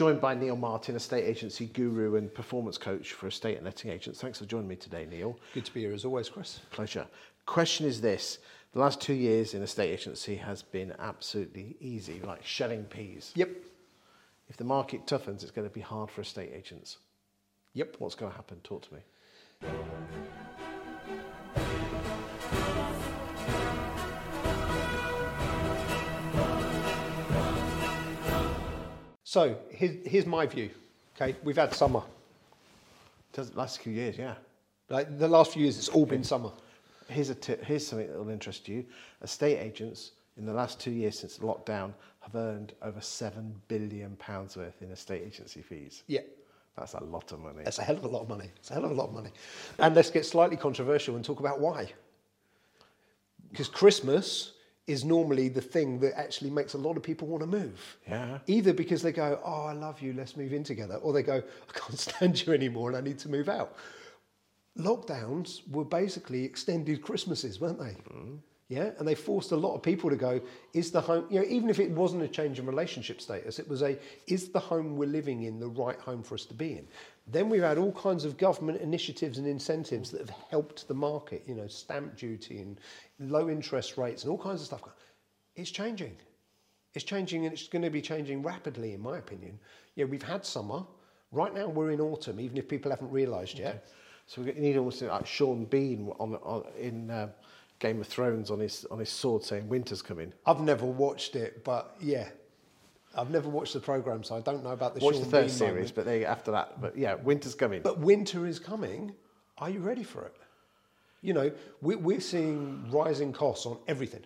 Joined by Neil Martin, estate agency guru and performance coach for estate and letting agents. Thanks for joining me today, Neil. Good to be here as always, Chris. Pleasure. Question is this the last two years in estate agency has been absolutely easy, like shelling peas. Yep. If the market toughens, it's going to be hard for estate agents. Yep. What's going to happen? Talk to me. So here's, here's my view. Okay, we've had summer. Does last few years, yeah. Like the last few years, it's all been summer. Here's a tip. Here's something that will interest you. Estate agents in the last two years since lockdown have earned over seven billion pounds worth in estate agency fees. Yeah, That's a lot of money. that's a hell of a lot of money. It's a hell of a lot of money. And let's get slightly controversial and talk about why. Because Christmas is normally the thing that actually makes a lot of people want to move. Yeah. Either because they go, oh, I love you, let's move in together, or they go, I can't stand you anymore and I need to move out. Lockdowns were basically extended Christmases, weren't they? Mm-hmm. Yeah, and they forced a lot of people to go, is the home, you know, even if it wasn't a change in relationship status, it was a, is the home we're living in the right home for us to be in? Then we've had all kinds of government initiatives and incentives that have helped the market, you know, stamp duty and low interest rates and all kinds of stuff. It's changing. It's changing and it's going to be changing rapidly, in my opinion. Yeah, we've had summer. Right now we're in autumn, even if people haven't realised yet. So we need almost like Sean Bean on, on in uh, Game of Thrones on his on his sword saying winter's coming. I've never watched it, but yeah, I've never watched the program, so I don't know about the Watch Sean the third Bean series, moment. but they after that. But yeah, winter's coming. But winter is coming. Are you ready for it? You know, we, we're seeing rising costs on everything.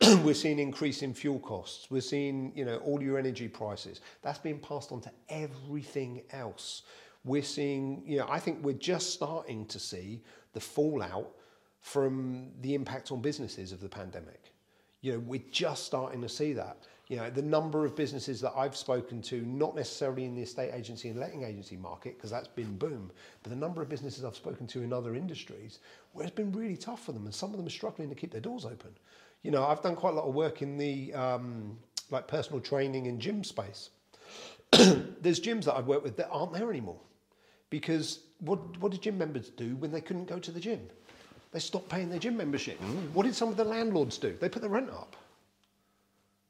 we're seeing increase in fuel costs. We're seeing, you know, all your energy prices. That's being passed on to everything else. We're seeing, you know, I think we're just starting to see the fallout from the impact on businesses of the pandemic. You know, we're just starting to see that. You know, the number of businesses that I've spoken to, not necessarily in the estate agency and letting agency market, because that's been boom, but the number of businesses I've spoken to in other industries where it's been really tough for them, and some of them are struggling to keep their doors open. You know, I've done quite a lot of work in the um, like personal training and gym space. There's gyms that I've worked with that aren't there anymore because what what did gym members do when they couldn't go to the gym? They stopped paying their gym membership. What did some of the landlords do? They put the rent up.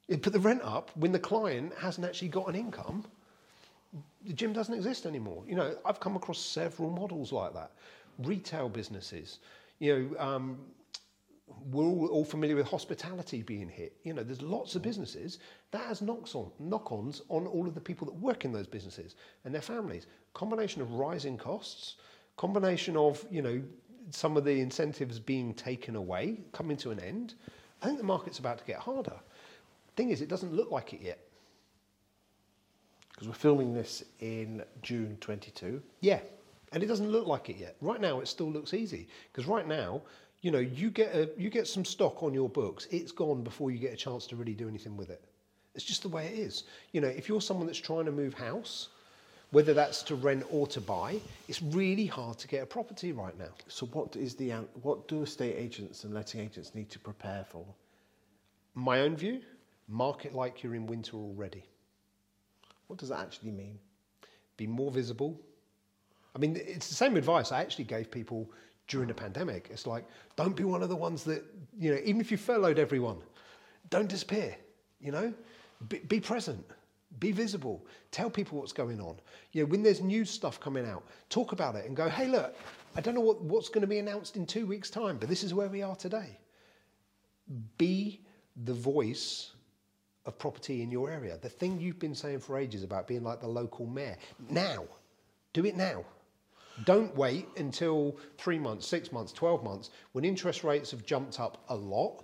They put the rent up when the client hasn't actually got an income. The gym doesn't exist anymore. You know, I've come across several models like that. Retail businesses, you know, um, we're all, all familiar with hospitality being hit. You know, there's lots of businesses that has knocks on, knock-ons on all of the people that work in those businesses and their families. Combination of rising costs, combination of you know some of the incentives being taken away, coming to an end. I think the market's about to get harder. Thing is, it doesn't look like it yet. Because we're filming this in June 22. Yeah, and it doesn't look like it yet. Right now, it still looks easy because right now, you know, you get a, you get some stock on your books, it's gone before you get a chance to really do anything with it. It's just the way it is. You know, if you're someone that's trying to move house, whether that's to rent or to buy, it's really hard to get a property right now. So what is the what do estate agents and letting agents need to prepare for? My own view: market like you're in winter already. What does that actually mean? Be more visible. I mean, it's the same advice I actually gave people during the pandemic. It's like, don't be one of the ones that, you know, even if you furloughed everyone, don't disappear, you know? Be, be present, be visible, tell people what's going on. You know, when there's new stuff coming out, talk about it and go, hey, look, I don't know what, what's going to be announced in two weeks' time, but this is where we are today. Be the voice of property in your area. The thing you've been saying for ages about being like the local mayor. Now, do it now. Don't wait until three months, six months, 12 months when interest rates have jumped up a lot.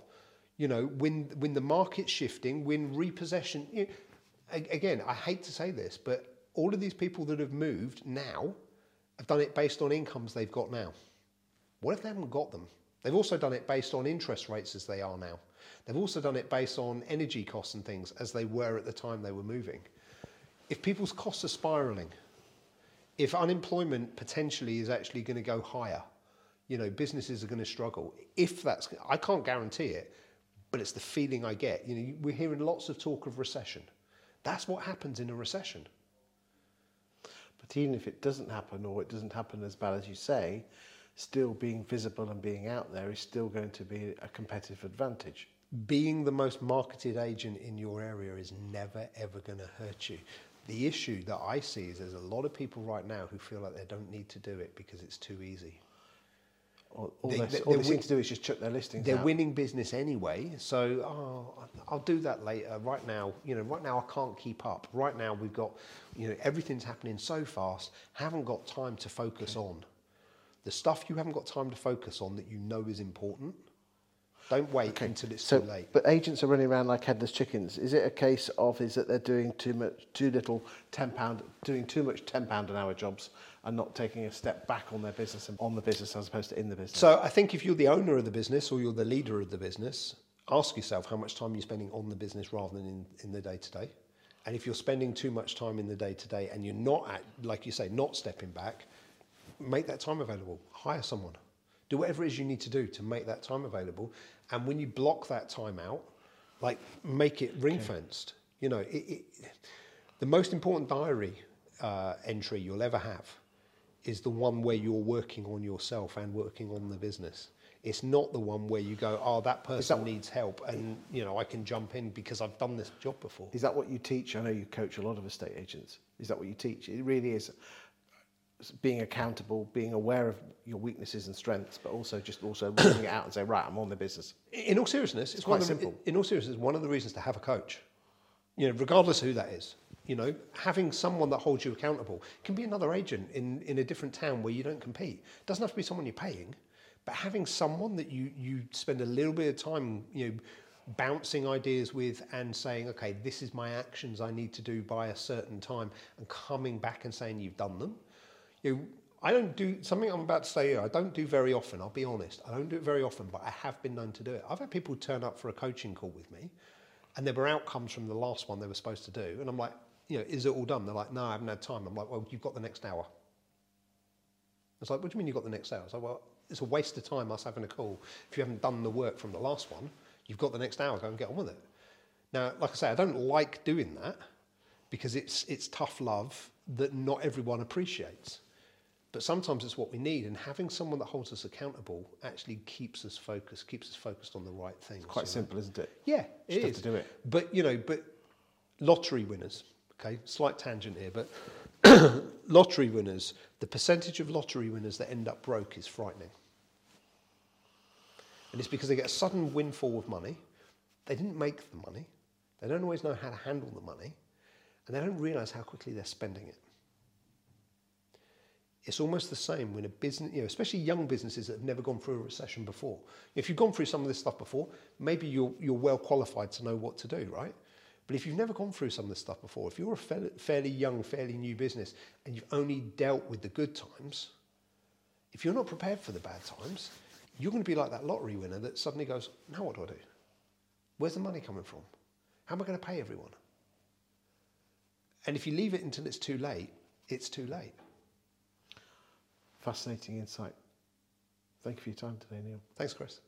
You know, when, when the market's shifting, when repossession. You a- again, I hate to say this, but all of these people that have moved now have done it based on incomes they've got now. What if they haven't got them? They've also done it based on interest rates as they are now. They've also done it based on energy costs and things as they were at the time they were moving. If people's costs are spiraling, if unemployment potentially is actually going to go higher, you know, businesses are going to struggle. If that's, I can't guarantee it, but it's the feeling I get. You know, we're hearing lots of talk of recession. That's what happens in a recession. But even if it doesn't happen or it doesn't happen as bad as you say, still being visible and being out there is still going to be a competitive advantage. being the most marketed agent in your area is never ever going to hurt you. The issue that I see is there's a lot of people right now who feel like they don't need to do it because it's too easy. All, all They- they, all they seem to do is just chuck their listings They're out. winning business anyway, so oh, I'll do that later. Right now, you know, right now I can't keep up. Right now we've got, you know, everything's happening so fast. Haven't got time to focus on the stuff you haven't got time to focus on that you know is important. Don't wait until it's So, too late. but agents are running around like headless chickens. Is it a case of is that they're doing too much, too little ten pound, doing too much ten pound an hour jobs, and not taking a step back on their business and on the business as opposed to in the business? So I think if you're the owner of the business or you're the leader of the business, ask yourself how much time you're spending on the business rather than in, in the day to day. And if you're spending too much time in the day to day and you're not at, like you say, not stepping back, make that time available. Hire someone. Do whatever it is you need to do to make that time available. And when you block that time out, like make it ring fenced. You know, it, it, the most important diary uh, entry you'll ever have is the one where you're working on yourself and working on the business. It's not the one where you go, oh, that person needs help, and you know I can jump in because I've done this job before. Is that what you teach? I know you coach a lot of estate agents. Is that what you teach? It really is being accountable, being aware of your weaknesses and strengths, but also just also bringing it out and say, right, I'm on the business. In all seriousness, it's, quite one of the- simple. In all seriousness, one of the reasons to have a coach, you know, regardless of who that is, you know, having someone that holds you accountable can be another agent in, in a different town where you don't compete. It doesn't have to be someone you're paying, but having someone that you you spend a little bit of time, you know, bouncing ideas with and saying, okay, this is my actions I need to do by a certain time, and coming back and saying you've done them. You know, I don't do something I'm about to say here. I don't do very often. I'll be honest. I don't do it very often, but I have been known to do it. I've had people turn up for a coaching call with me, and there were outcomes from the last one they were supposed to do, and I'm like, you know, is it all done? They're like, no, I haven't had time. I'm like, well, you've got the next hour. It's like, what do you mean you've got the next hour? It's like, well, it's a waste of time us having a call. If you haven't done the work from the last one, you've got the next hour. Go and get on with it. Now, like I say, I don't like doing that because it's it's tough love that not everyone appreciates. But sometimes it's what we need, and having someone that holds us accountable actually keeps us focused, keeps us focused on the right things. It's quite you know? simple, isn't it? Yeah, it have to do it. But you know, but lottery winners. Okay, slight tangent here, but lottery winners. The percentage of lottery winners that end up broke is frightening, and it's because they get a sudden windfall of money. They didn't make the money. They don't always know how to handle the money, and they don't realise how quickly they're spending it. It's almost the same when a business, you know, especially young businesses that have never gone through a recession before. If you've gone through some of this stuff before, maybe you're, you're well qualified to know what to do, right? But if you've never gone through some of this stuff before, if you're a fairly, fairly young, fairly new business and you've only dealt with the good times, if you're not prepared for the bad times, you're going to be like that lottery winner that suddenly goes, now what do I do? Where's the money coming from? How am I going to pay everyone? And if you leave it until it's too late, it's too late. Fascinating insight. Thank you for your time today, Neil. Thanks, Chris.